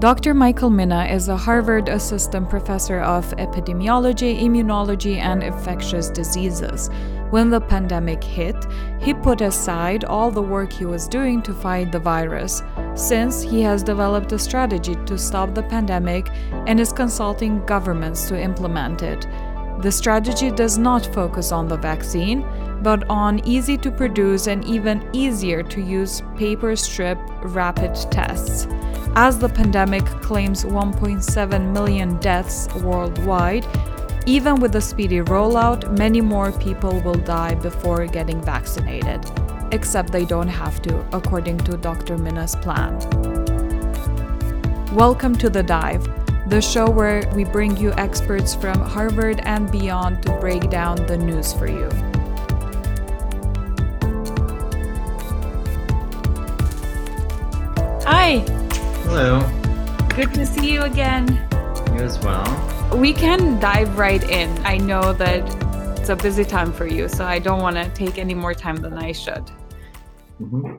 Dr. Michael Mina is a Harvard Assistant Professor of Epidemiology, Immunology, and Infectious Diseases. When the pandemic hit, he put aside all the work he was doing to fight the virus, since he has developed a strategy to stop the pandemic and is consulting governments to implement it. The strategy does not focus on the vaccine, but on easy to produce and even easier to use paper strip rapid tests. As the pandemic claims 1.7 million deaths worldwide, even with a speedy rollout, many more people will die before getting vaccinated, except they don't have to, according to Dr. Mina's plan. Welcome to The Dive, the show where we bring you experts from Harvard and beyond to break down the news for you. Hi. Hello. Good to see you again. You as well. We can dive right in. I know that it's a busy time for you, so I don't want to take any more time than I should. Mm-hmm.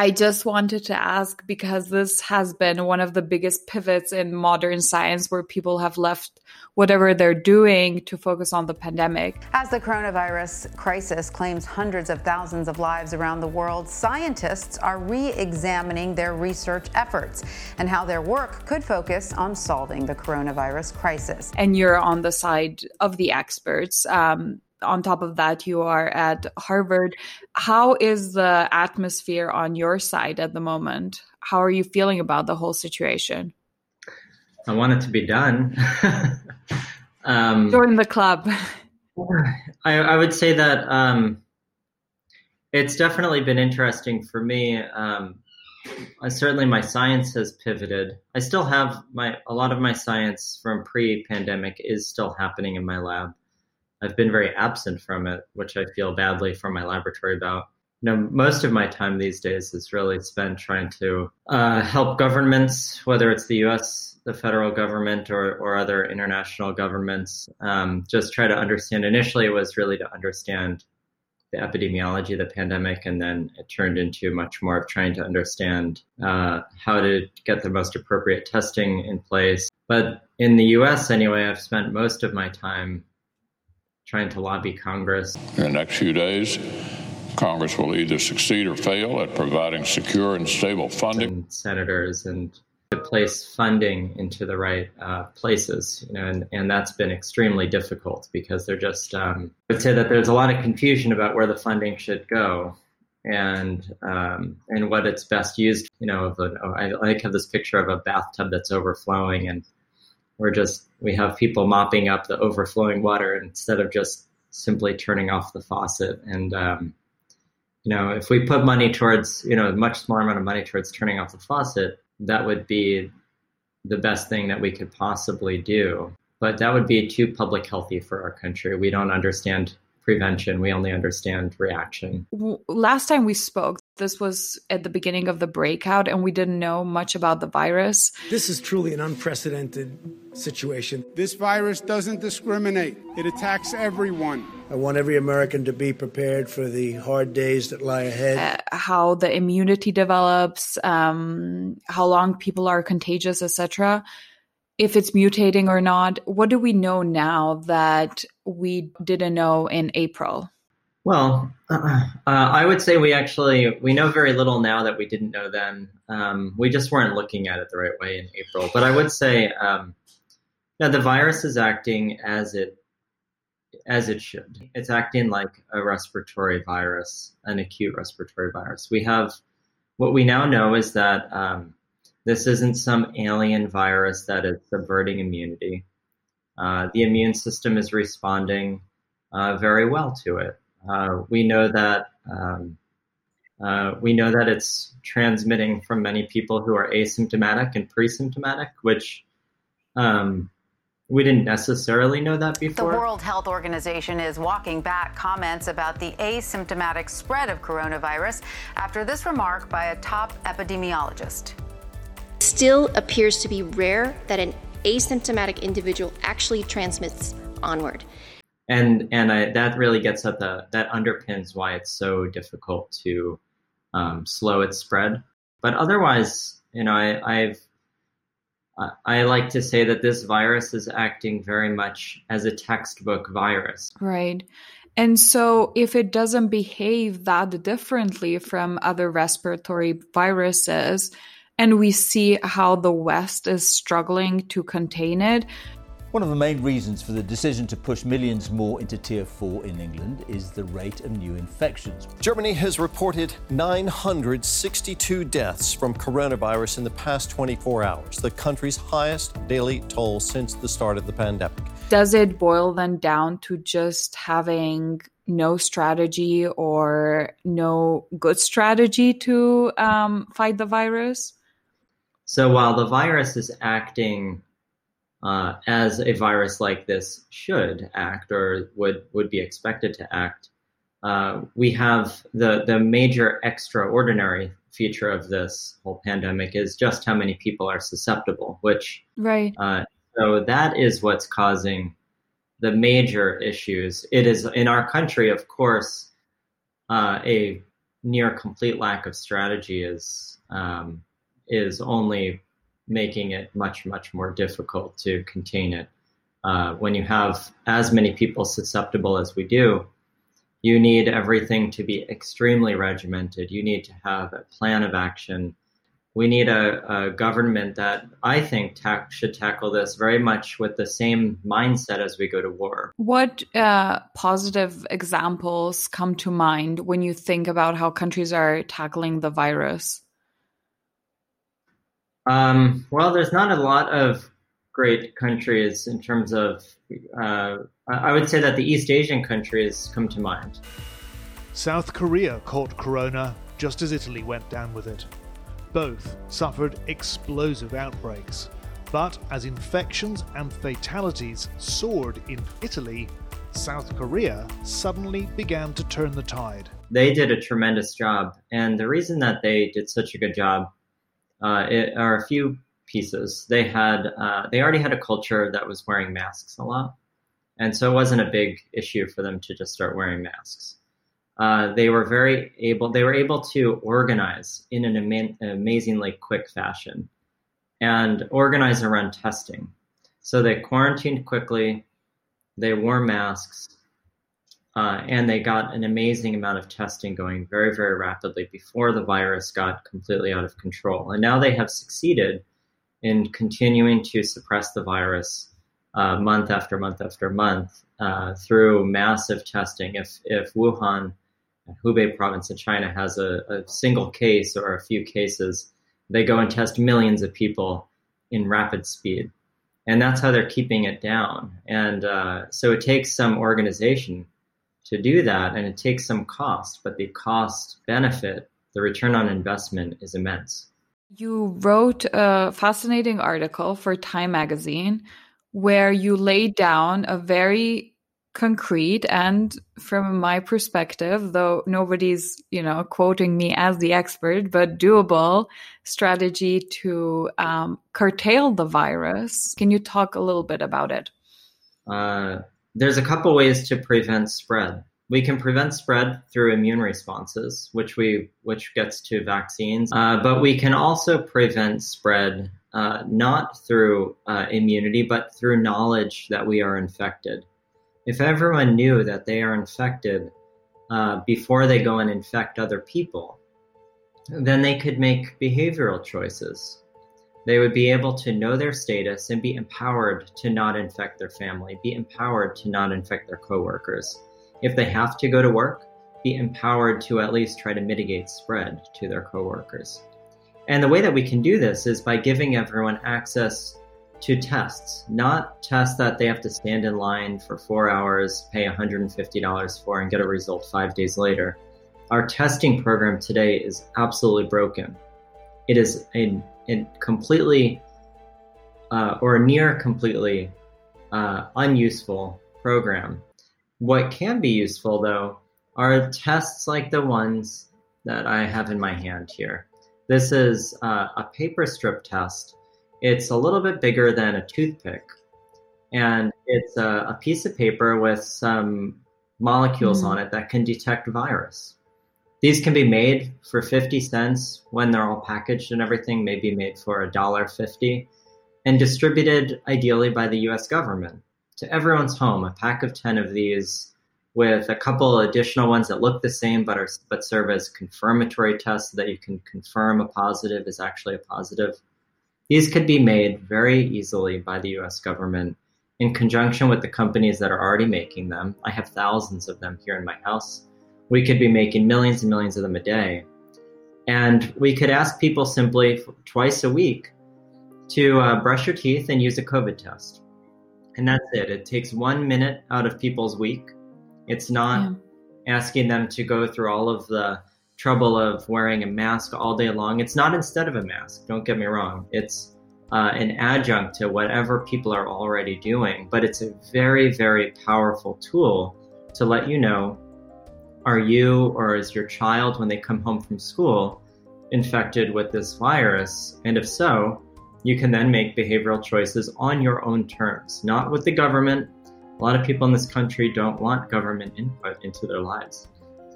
I just wanted to ask because this has been one of the biggest pivots in modern science where people have left whatever they're doing to focus on the pandemic. As the coronavirus crisis claims hundreds of thousands of lives around the world, scientists are re examining their research efforts and how their work could focus on solving the coronavirus crisis. And you're on the side of the experts. Um, on top of that, you are at Harvard. How is the atmosphere on your side at the moment? How are you feeling about the whole situation? I want it to be done. um, Join the club. I, I would say that um, it's definitely been interesting for me. Um, I, certainly, my science has pivoted. I still have my a lot of my science from pre-pandemic is still happening in my lab. I've been very absent from it, which I feel badly for my laboratory about. You know, most of my time these days is really spent trying to uh, help governments, whether it's the U.S., the federal government, or, or other international governments, um, just try to understand. Initially, it was really to understand the epidemiology of the pandemic, and then it turned into much more of trying to understand uh, how to get the most appropriate testing in place. But in the US, anyway, I've spent most of my time trying to lobby Congress. In the next few days, Congress will either succeed or fail at providing secure and stable funding. And senators and to place funding into the right uh, places, you know, and, and that's been extremely difficult because they're just. Um, I would say that there's a lot of confusion about where the funding should go, and um, and what it's best used. You know, I, I like have this picture of a bathtub that's overflowing, and we're just we have people mopping up the overflowing water instead of just simply turning off the faucet. And um, you know, if we put money towards you know a much smaller amount of money towards turning off the faucet, that would be the best thing that we could possibly do. But that would be too public healthy for our country. We don't understand prevention. We only understand reaction. Last time we spoke, this was at the beginning of the breakout, and we didn't know much about the virus. This is truly an unprecedented situation. This virus doesn't discriminate, it attacks everyone. I want every American to be prepared for the hard days that lie ahead. Uh, how the immunity develops, um, how long people are contagious, etc if it's mutating or not. What do we know now that we didn't know in April? Well, uh, I would say we actually we know very little now that we didn't know then. Um, we just weren't looking at it the right way in April. But I would say, um, the virus is acting as it as it should. It's acting like a respiratory virus, an acute respiratory virus. We have what we now know is that um, this isn't some alien virus that is subverting immunity. Uh, the immune system is responding uh, very well to it. Uh, we know that um, uh, we know that it's transmitting from many people who are asymptomatic and pre-symptomatic, which um, we didn't necessarily know that before. The World Health Organization is walking back comments about the asymptomatic spread of coronavirus after this remark by a top epidemiologist still appears to be rare that an asymptomatic individual actually transmits onward. And and I, that really gets at the that underpins why it's so difficult to um, slow its spread. But otherwise, you know, I, I've I like to say that this virus is acting very much as a textbook virus. Right. And so, if it doesn't behave that differently from other respiratory viruses, and we see how the West is struggling to contain it, one of the main reasons for the decision to push millions more into Tier 4 in England is the rate of new infections. Germany has reported 962 deaths from coronavirus in the past 24 hours, the country's highest daily toll since the start of the pandemic. Does it boil then down to just having no strategy or no good strategy to um, fight the virus? So while the virus is acting uh, as a virus like this should act or would would be expected to act. Uh, we have the the major extraordinary feature of this whole pandemic is just how many people are susceptible, which right. Uh, so that is what's causing the major issues. It is in our country, of course, uh, a near complete lack of strategy is um, is only making it much, much more difficult to contain it. Uh, when you have as many people susceptible as we do, you need everything to be extremely regimented. You need to have a plan of action. We need a, a government that I think ta- should tackle this very much with the same mindset as we go to war. What uh, positive examples come to mind when you think about how countries are tackling the virus? Um, well, there's not a lot of great countries in terms of. Uh, I would say that the East Asian countries come to mind. South Korea caught corona just as Italy went down with it. Both suffered explosive outbreaks. But as infections and fatalities soared in Italy, South Korea suddenly began to turn the tide. They did a tremendous job. And the reason that they did such a good job uh, it, are a few pieces. They had uh, they already had a culture that was wearing masks a lot, and so it wasn't a big issue for them to just start wearing masks. Uh, they were very able. They were able to organize in an ama- amazingly quick fashion, and organize around testing. So they quarantined quickly. They wore masks. Uh, and they got an amazing amount of testing going very, very rapidly before the virus got completely out of control. And now they have succeeded in continuing to suppress the virus uh, month after month after month uh, through massive testing. If, if Wuhan, Hubei province in China, has a, a single case or a few cases, they go and test millions of people in rapid speed. And that's how they're keeping it down. And uh, so it takes some organization to do that, and it takes some cost, but the cost benefit, the return on investment is immense. You wrote a fascinating article for Time magazine where you laid down a very concrete and from my perspective though nobody's you know quoting me as the expert but doable strategy to um, curtail the virus can you talk a little bit about it uh, there's a couple ways to prevent spread. We can prevent spread through immune responses, which we which gets to vaccines, uh, but we can also prevent spread uh, not through uh, immunity, but through knowledge that we are infected. If everyone knew that they are infected uh, before they go and infect other people, then they could make behavioral choices they would be able to know their status and be empowered to not infect their family, be empowered to not infect their coworkers. If they have to go to work, be empowered to at least try to mitigate spread to their coworkers. And the way that we can do this is by giving everyone access to tests, not tests that they have to stand in line for four hours, pay $150 for, and get a result five days later. Our testing program today is absolutely broken. It is a a completely uh, or near completely uh, unuseful program. What can be useful though are tests like the ones that I have in my hand here. This is uh, a paper strip test. It's a little bit bigger than a toothpick, and it's a, a piece of paper with some molecules mm. on it that can detect virus. These can be made for 50 cents when they're all packaged and everything, maybe made for a dollar fifty. and distributed ideally by the US government to everyone's home, a pack of 10 of these with a couple additional ones that look the same but are but serve as confirmatory tests so that you can confirm a positive is actually a positive. These could be made very easily by the US government in conjunction with the companies that are already making them. I have thousands of them here in my house. We could be making millions and millions of them a day. And we could ask people simply twice a week to uh, brush your teeth and use a COVID test. And that's it. It takes one minute out of people's week. It's not yeah. asking them to go through all of the trouble of wearing a mask all day long. It's not instead of a mask, don't get me wrong. It's uh, an adjunct to whatever people are already doing, but it's a very, very powerful tool to let you know are you or is your child, when they come home from school, infected with this virus? And if so, you can then make behavioral choices on your own terms, not with the government. A lot of people in this country don't want government input into their lives.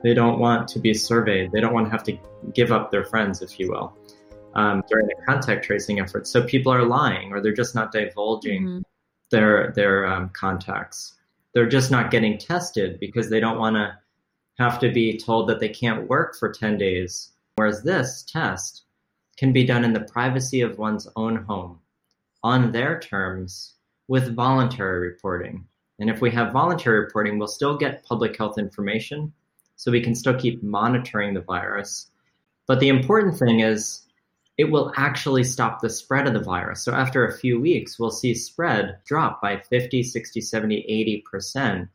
They don't want to be surveyed. They don't want to have to give up their friends, if you will, um, during the contact tracing efforts. So people are lying, or they're just not divulging mm-hmm. their their um, contacts. They're just not getting tested because they don't want to have to be told that they can't work for 10 days. Whereas this test can be done in the privacy of one's own home, on their terms, with voluntary reporting. And if we have voluntary reporting, we'll still get public health information, so we can still keep monitoring the virus. But the important thing is it will actually stop the spread of the virus. So after a few weeks, we'll see spread drop by 50, 60, 70, 80%,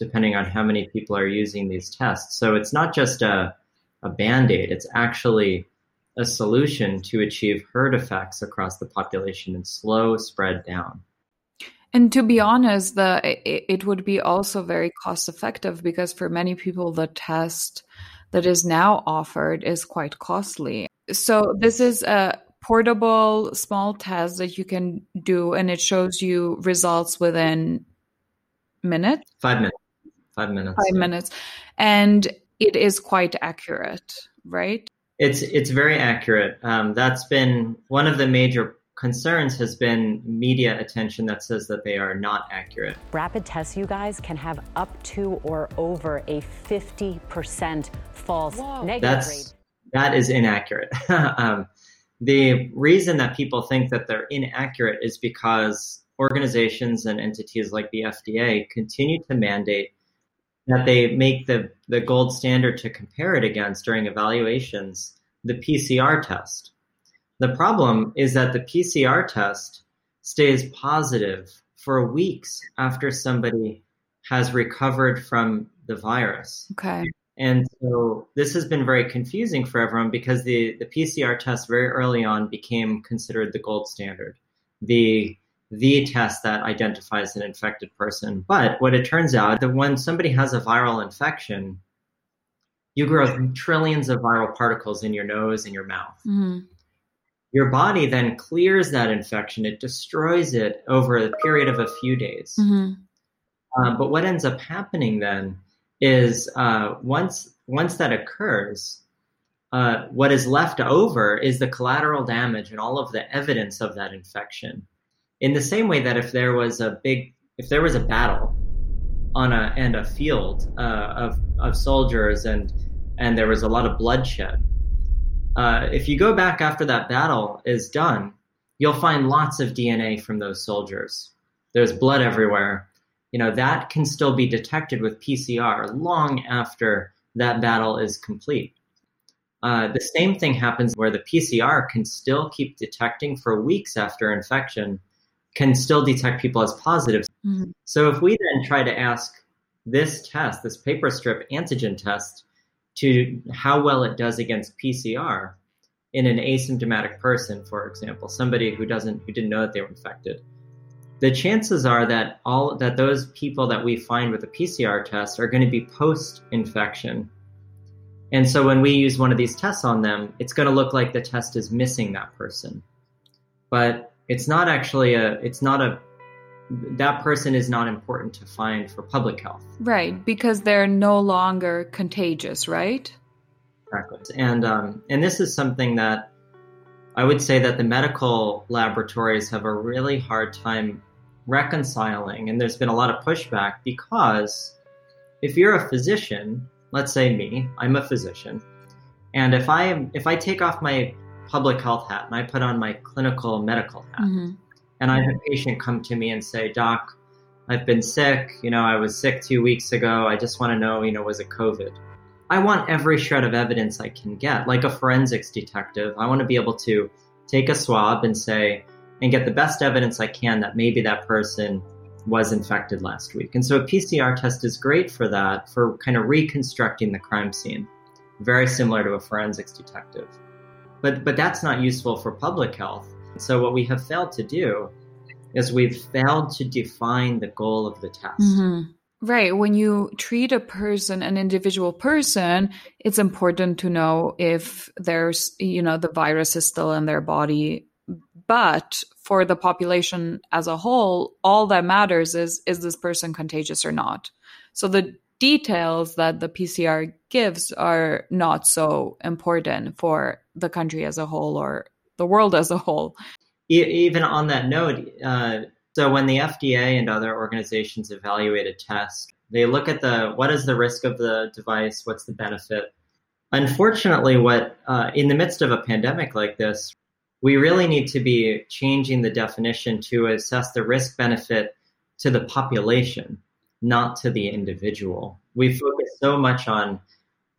depending on how many people are using these tests. So it's not just a, a band aid, it's actually a solution to achieve herd effects across the population and slow spread down. And to be honest, the it, it would be also very cost effective because for many people the test that is now offered is quite costly. So this is a portable small test that you can do and it shows you results within minutes. 5 minutes. 5 minutes. 5 minutes. And it is quite accurate, right? It's it's very accurate. Um, that's been one of the major concerns has been media attention that says that they are not accurate. Rapid tests, you guys, can have up to or over a 50% false Whoa. negative That's, rate. That is inaccurate. um, the reason that people think that they're inaccurate is because organizations and entities like the FDA continue to mandate that they make the, the gold standard to compare it against during evaluations the PCR test. The problem is that the PCR test stays positive for weeks after somebody has recovered from the virus. Okay. And so this has been very confusing for everyone because the, the PCR test very early on became considered the gold standard. The the test that identifies an infected person. But what it turns out that when somebody has a viral infection, you grow trillions of viral particles in your nose and your mouth. Mm-hmm. Your body then clears that infection, it destroys it over a period of a few days. Mm-hmm. Uh, but what ends up happening then is uh, once once that occurs, uh, what is left over is the collateral damage and all of the evidence of that infection in the same way that if there was a big if there was a battle on a and a field uh, of of soldiers and and there was a lot of bloodshed uh, if you go back after that battle is done you'll find lots of dna from those soldiers. There's blood everywhere. You know that can still be detected with pcr long after that battle is complete. Uh, the same thing happens where the pcr can still keep detecting for weeks after infection can still detect people as positive. Mm-hmm. So if we then try to ask this test, this paper strip antigen test, to how well it does against PCR in an asymptomatic person, for example, somebody who doesn't who didn't know that they were infected, the chances are that all that those people that we find with a PCR test are going to be post-infection. And so when we use one of these tests on them, it's going to look like the test is missing that person. But it's not actually a it's not a that person is not important to find for public health. Right, because they're no longer contagious, right? Exactly. And um, and this is something that I would say that the medical laboratories have a really hard time reconciling, and there's been a lot of pushback because if you're a physician, let's say me, I'm a physician, and if I am, if I take off my public health hat and I put on my clinical medical hat, mm-hmm. and I have a patient come to me and say, "Doc, I've been sick. You know, I was sick two weeks ago. I just want to know, you know, was it COVID?" I want every shred of evidence I can get, like a forensics detective. I want to be able to take a swab and say, and get the best evidence I can that maybe that person was infected last week. And so a PCR test is great for that, for kind of reconstructing the crime scene, very similar to a forensics detective. But, but that's not useful for public health. So what we have failed to do is we've failed to define the goal of the test. Mm-hmm. Right. When you treat a person, an individual person, it's important to know if there's, you know, the virus is still in their body. But for the population as a whole, all that matters is is this person contagious or not? So the details that the PCR gives are not so important for the country as a whole or the world as a whole. Even on that note, uh, so when the FDA and other organizations evaluate a test, they look at the what is the risk of the device, what's the benefit. Unfortunately, what uh, in the midst of a pandemic like this, we really need to be changing the definition to assess the risk benefit to the population, not to the individual. We focus so much on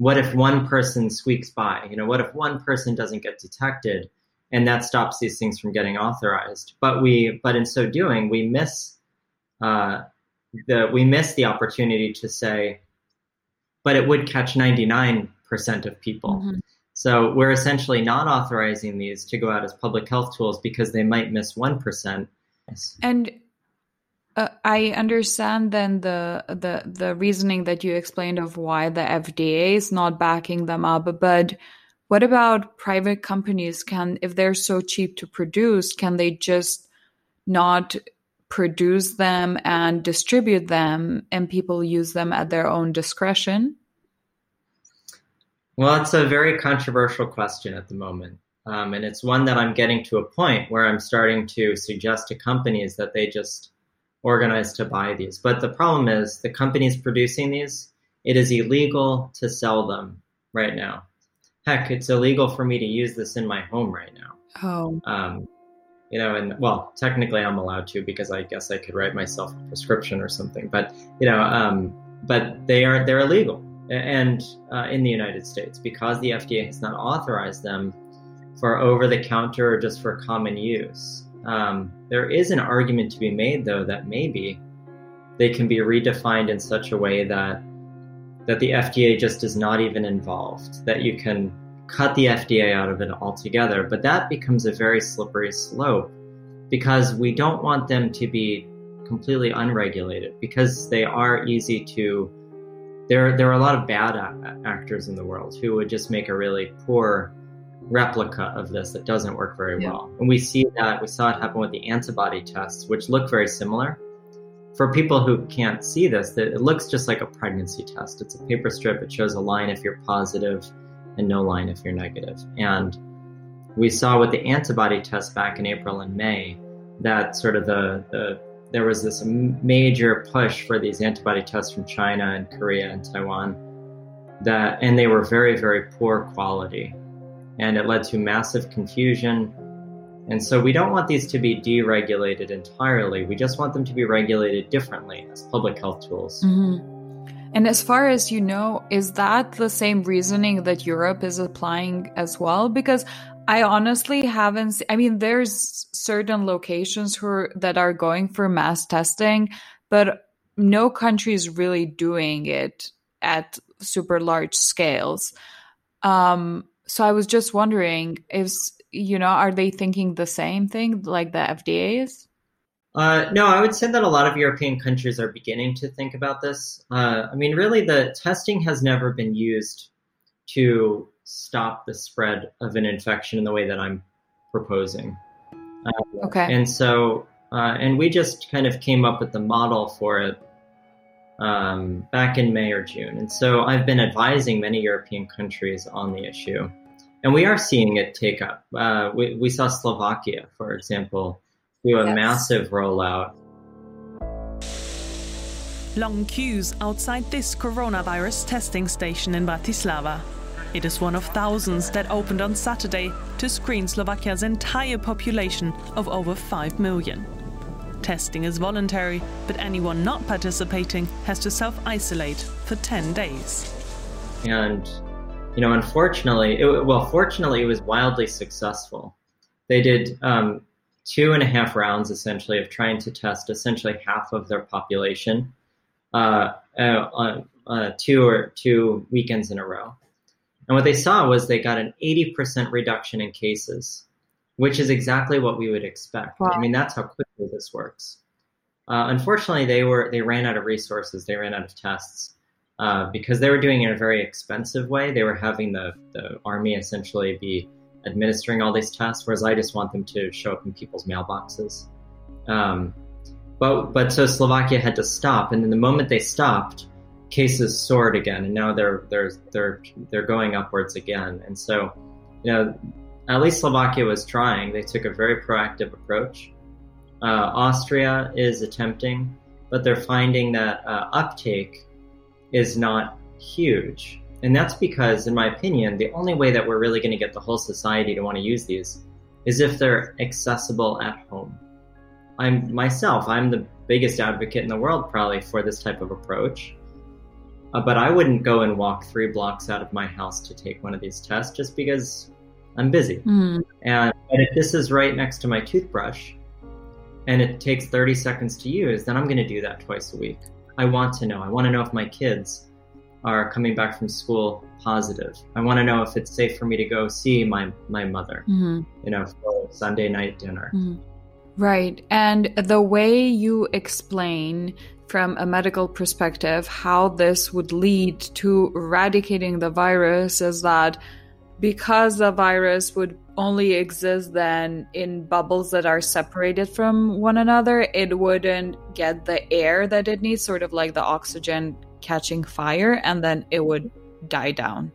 what if one person squeaks by? You know, what if one person doesn't get detected? and that stops these things from getting authorized. But we, but in so doing, we miss uh, the we miss the opportunity to say, but it would catch ninety nine percent of people. Mm-hmm. So we're essentially not authorizing these to go out as public health tools because they might miss one percent. And uh, I understand then the the the reasoning that you explained of why the FDA is not backing them up, but what about private companies? Can, if they're so cheap to produce, can they just not produce them and distribute them and people use them at their own discretion? Well, it's a very controversial question at the moment. Um, and it's one that I'm getting to a point where I'm starting to suggest to companies that they just organize to buy these. But the problem is the companies producing these, it is illegal to sell them right now heck, it's illegal for me to use this in my home right now. Oh. Um, you know, and well, technically I'm allowed to because I guess I could write myself a prescription or something. But you know, um, but they are they're illegal, and uh, in the United States because the FDA has not authorized them for over the counter or just for common use. Um, there is an argument to be made, though, that maybe they can be redefined in such a way that that the FDA just is not even involved, that you can cut the FDA out of it altogether. But that becomes a very slippery slope because we don't want them to be completely unregulated because they are easy to. There, there are a lot of bad actors in the world who would just make a really poor replica of this that doesn't work very yeah. well. And we see that, we saw it happen with the antibody tests, which look very similar for people who can't see this, it looks just like a pregnancy test. It's a paper strip. It shows a line if you're positive and no line if you're negative. And we saw with the antibody test back in April and May that sort of the, the there was this major push for these antibody tests from China and Korea and Taiwan that and they were very very poor quality and it led to massive confusion and so we don't want these to be deregulated entirely. We just want them to be regulated differently as public health tools. Mm-hmm. And as far as you know, is that the same reasoning that Europe is applying as well? Because I honestly haven't. I mean, there's certain locations who are, that are going for mass testing, but no country is really doing it at super large scales. Um, so I was just wondering if you know, are they thinking the same thing like the FDA is? Uh, no, I would say that a lot of European countries are beginning to think about this. Uh, I mean, really, the testing has never been used to stop the spread of an infection in the way that I'm proposing. Uh, okay. And so, uh, and we just kind of came up with the model for it um, back in May or June. And so I've been advising many European countries on the issue. And we are seeing it take up. Uh, we, we saw Slovakia, for example, do a Yes. massive rollout. Long queues outside this coronavirus testing station in Bratislava. It is one of thousands that opened on Saturday to screen Slovakia's entire population of over 5 million. Testing is voluntary, but anyone not participating has to self isolate for 10 days. and you know unfortunately it, well fortunately it was wildly successful. They did um, two and a half rounds essentially of trying to test essentially half of their population uh, uh, uh, uh, two or two weekends in a row. And what they saw was they got an 80% reduction in cases which is exactly what we would expect. I mean that's how quickly this works. Uh, unfortunately they were they ran out of resources. They ran out of tests uh, because they were doing it in a very expensive way. They were having the, the army essentially be administering all these tests, whereas I just want them to show up in people's mailboxes. Um, but but so Slovakia had to stop, and then the moment they stopped, cases soared again, and now they're they're they're they're going upwards again. And so, you know, at least Slovakia was trying. They took a very proactive approach. Uh, Austria is attempting, but they're finding that uh, uptake is not huge. And that's because, in my opinion, the only way that we're really going to get the whole society to want to use these is if they're accessible at home. I'm myself, I'm the biggest advocate in the world probably for this type of approach. Uh, but I wouldn't go and walk three blocks out of my house to take one of these tests just because I'm busy. Mm. And but if this is right next to my toothbrush and it takes 30 seconds to use, then I'm going to do that twice a week. I want to know. I want to know if my kids are coming back from school positive. I want to know if it's safe for me to go see my, my mother, Mhm. you know, for Sunday night dinner. Mhm. Right. And the way you explain from a medical perspective how this would lead to eradicating the virus is that because the virus would only exist then in bubbles that are separated from one another, it wouldn't get the air that it needs, sort of like the oxygen catching fire, and then it would die down.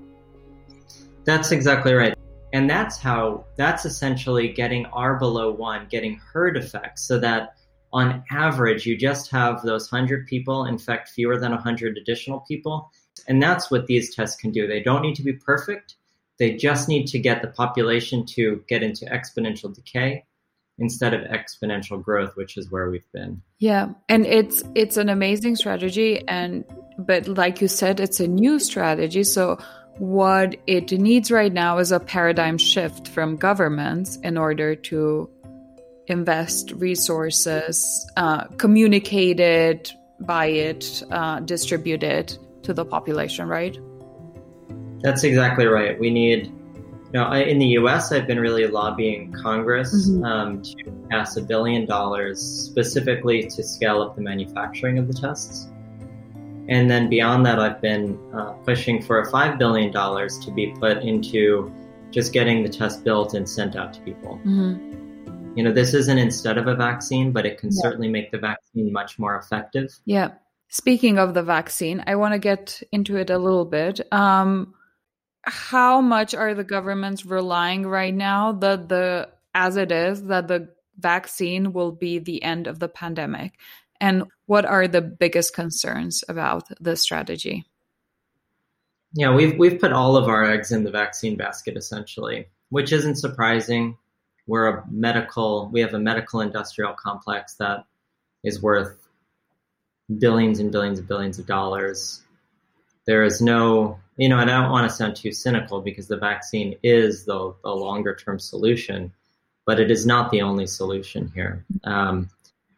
That's exactly right. And that's how, that's essentially getting R below one, getting herd effects so that on average, you just have those 100 people infect fewer than 100 additional people. And that's what these tests can do. They don't need to be perfect. They just need to get the population to get into exponential decay instead of exponential growth, which is where we've been. Yeah, and it's it's an amazing strategy and but like you said it's a new strategy so what it needs right now is a paradigm shift from governments in order to invest resources, uh, communicate it, buy it, uh, to the population, right? That's exactly right. We need, you know, I, in the U.S., I've been really lobbying Congress Mhm. um, to pass a billion dollars specifically to scale up the manufacturing of the tests. And then beyond that, I've been uh, pushing for a five billion dollars to be put into just getting the test built and sent out to people. Mm-hmm. You know, this isn't instead of a vaccine, but it can Yeah. certainly make the vaccine much more effective. Yeah. Speaking of the vaccine, I want to get into it a little bit. Um, how much are the governments relying right now that the as it is that the vaccine will be the end of the pandemic? And what are the biggest concerns about this strategy? Yeah, we've we've put all of our eggs in the vaccine basket essentially, which isn't surprising. We're a medical we have a medical industrial complex that is worth billions and billions and billions of dollars. There is no you know, and I don't want to sound too cynical because the vaccine is the, the longer term solution, but it is not the only solution here. Um,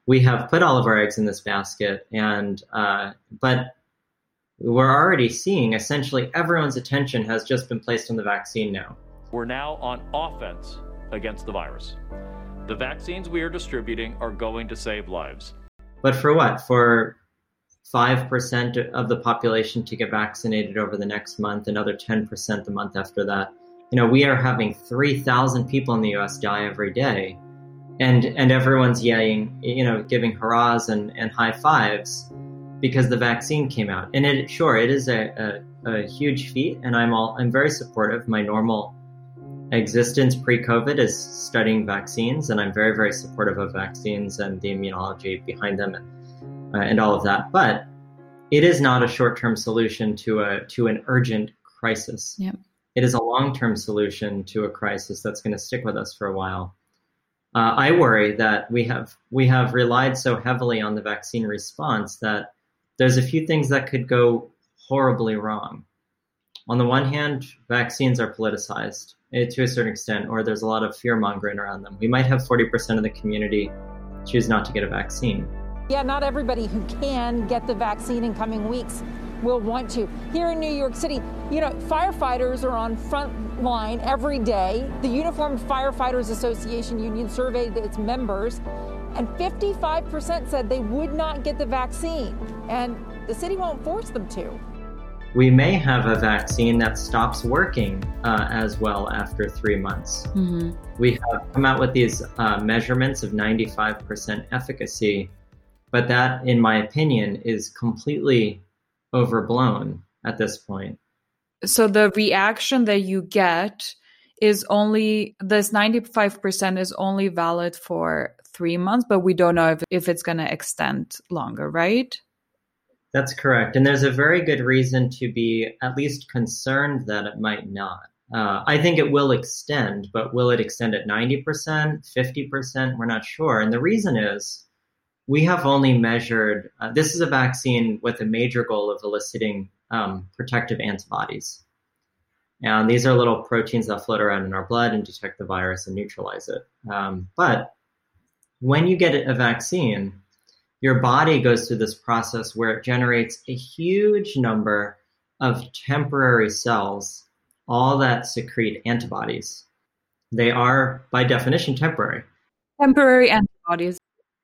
we have put all of our eggs in this basket, and uh, but we're already seeing essentially everyone's attention has just been placed on the vaccine now. We're now on offense against the virus. The vaccines we are distributing are going to save lives. But for what? For 5% of the population to get vaccinated over the next month, another 10% the month after that. You know, we are having 3,000 people in the US die every day. And, and everyone's yelling, you know, giving hurrahs and, and high fives because the vaccine came out. And it, sure, it is a, a, a huge feat, and I'm all I'm very supportive. My normal existence pre COVID is studying vaccines, and I'm very, very supportive of vaccines and the immunology behind them and, uh, and all of that. But it is not a short term solution to, a, to an urgent crisis. Yep. It is a long term solution to a crisis that's going to stick with us for a while. Uh, I worry that we have we have relied so heavily on the vaccine response that there's a few things that could go horribly wrong. On the one hand, vaccines are politicized eh, to a certain extent, or there's a lot of fear mongering around them. We might have 40% of the community choose not to get a vaccine. Yeah, not everybody who can get the vaccine in coming weeks will want to. Here in New York City, you know, firefighters are on front line every day. The Uniformed Firefighters Association union surveyed its members, and 55% said they would not get the vaccine, and the city won't force them to. We may have a vaccine that stops working uh, as well after three months. Mm-hmm. We have come out with these uh, measurements of 95% efficacy, but that, in my opinion, is completely overblown at this point. So the reaction that you get is only this 95% is only valid for three months, but we don't know if, if it's going to extend longer, right? That's correct. And there's a very good reason to be at least concerned that it might not. Uh, I think it will extend, but will it extend at 90%, 50%? We're not sure. And the reason is we have only measured uh, this is a vaccine with a major goal of eliciting um, protective antibodies. And these are little proteins that float around in our blood and detect the virus and neutralize it. Um, but when you get a vaccine, your body goes through this process where it generates a huge number of temporary cells, all that secrete antibodies. They are, by definition, temporary. Temporary antibodies.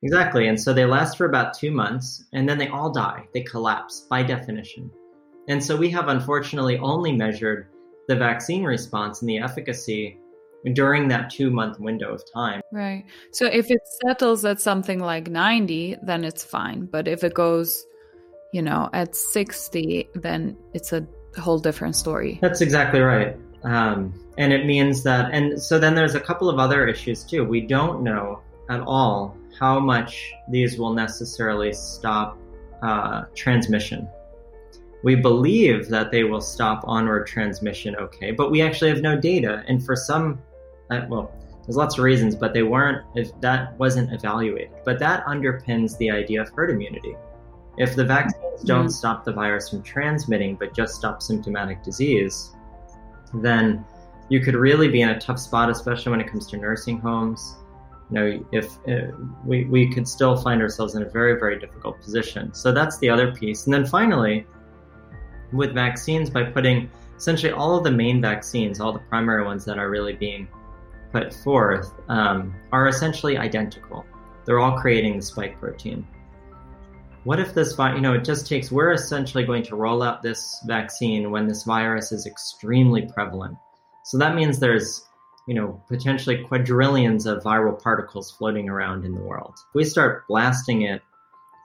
Exactly. And so they last for about two months and then they all die. They collapse by definition. And so we have unfortunately only measured the vaccine response and the efficacy during that two month window of time. Right. So if it settles at something like 90, then it's fine. But if it goes, you know, at 60, then it's a whole different story. That's exactly right. Um, and it means that, and so then there's a couple of other issues too. We don't know at all how much these will necessarily stop uh, transmission. We believe that they will stop onward transmission okay, but we actually have no data. And for some, uh, well, there's lots of reasons, but they weren't, if that wasn't evaluated. But that underpins the idea of herd immunity. If the vaccines don't mm-hmm. stop the virus from transmitting, but just stop symptomatic disease, then you could really be in a tough spot, especially when it comes to nursing homes you know, if uh, we, we could still find ourselves in a very, very difficult position. So that's the other piece. And then finally, with vaccines, by putting essentially all of the main vaccines, all the primary ones that are really being put forth, um, are essentially identical. They're all creating the spike protein. What if this, you know, it just takes, we're essentially going to roll out this vaccine when this virus is extremely prevalent. So that means there's you know, potentially quadrillions of viral particles floating around in the world. If we start blasting it,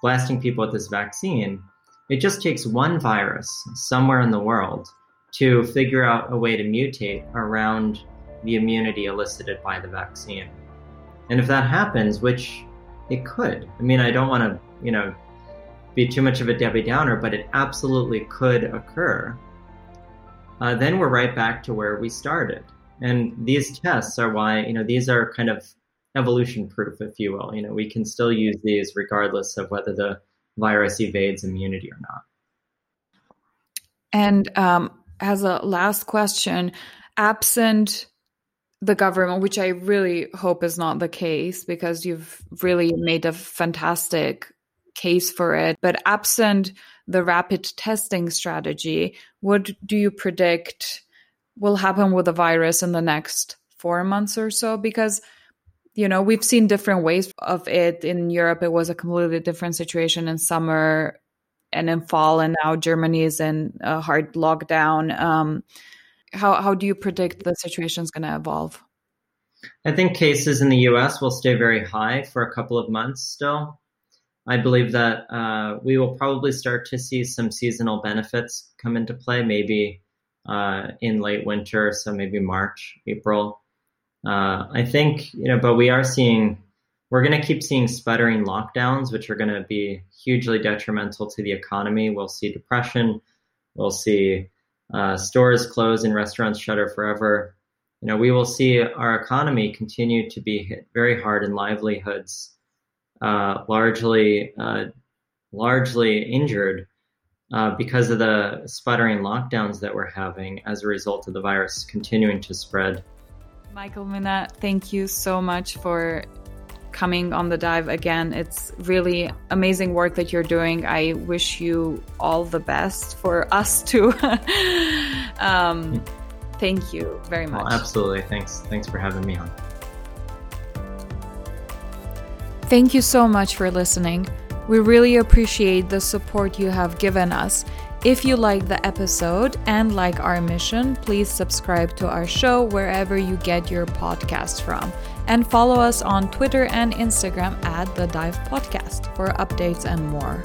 blasting people with this vaccine, it just takes one virus somewhere in the world to figure out a way to mutate around the immunity elicited by the vaccine. And if that happens, which it could, I mean, I don't want to, you know, be too much of a Debbie Downer, but it absolutely could occur. Uh, then we're right back to where we started. And these tests are why, you know, these are kind of evolution proof, if you will. You know, we can still use these regardless of whether the virus evades immunity or not. And um, as a last question, absent the government, which I really hope is not the case because you've really made a fantastic case for it, but absent the rapid testing strategy, what do you predict? Will happen with the virus in the next four months or so because you know we've seen different ways of it. In europe it was a completely different situation in summer and in fall and now germany is in a hard lockdown. Um, how, how do you predict the situation is going to evolve? I think cases in the us will stay very high for a couple of months still. I believe that uh, we will probably start to see some seasonal benefits come into play maybe uh, in late winter, so maybe March, April. Uh, I think you know, but we are seeing we're going to keep seeing sputtering lockdowns, which are going to be hugely detrimental to the economy. We'll see depression. We'll see uh, stores close and restaurants shutter forever. You know, we will see our economy continue to be hit very hard and livelihoods uh, largely uh, largely injured uh, because of the sputtering lockdowns that we're having as a result of the virus continuing to spread. Michael Mina, thank you so much for coming on the dive again. It's really amazing work that you're doing. I wish you all the best for us too. um, thank you very much. Well, absolutely. Thanks. Thanks for having me on. Thank you so much for listening. We really appreciate the support you have given us. If you like the episode and like our mission, please subscribe to our show wherever you get your podcast from. And follow us on Twitter and Instagram at The Dive Podcast for updates and more.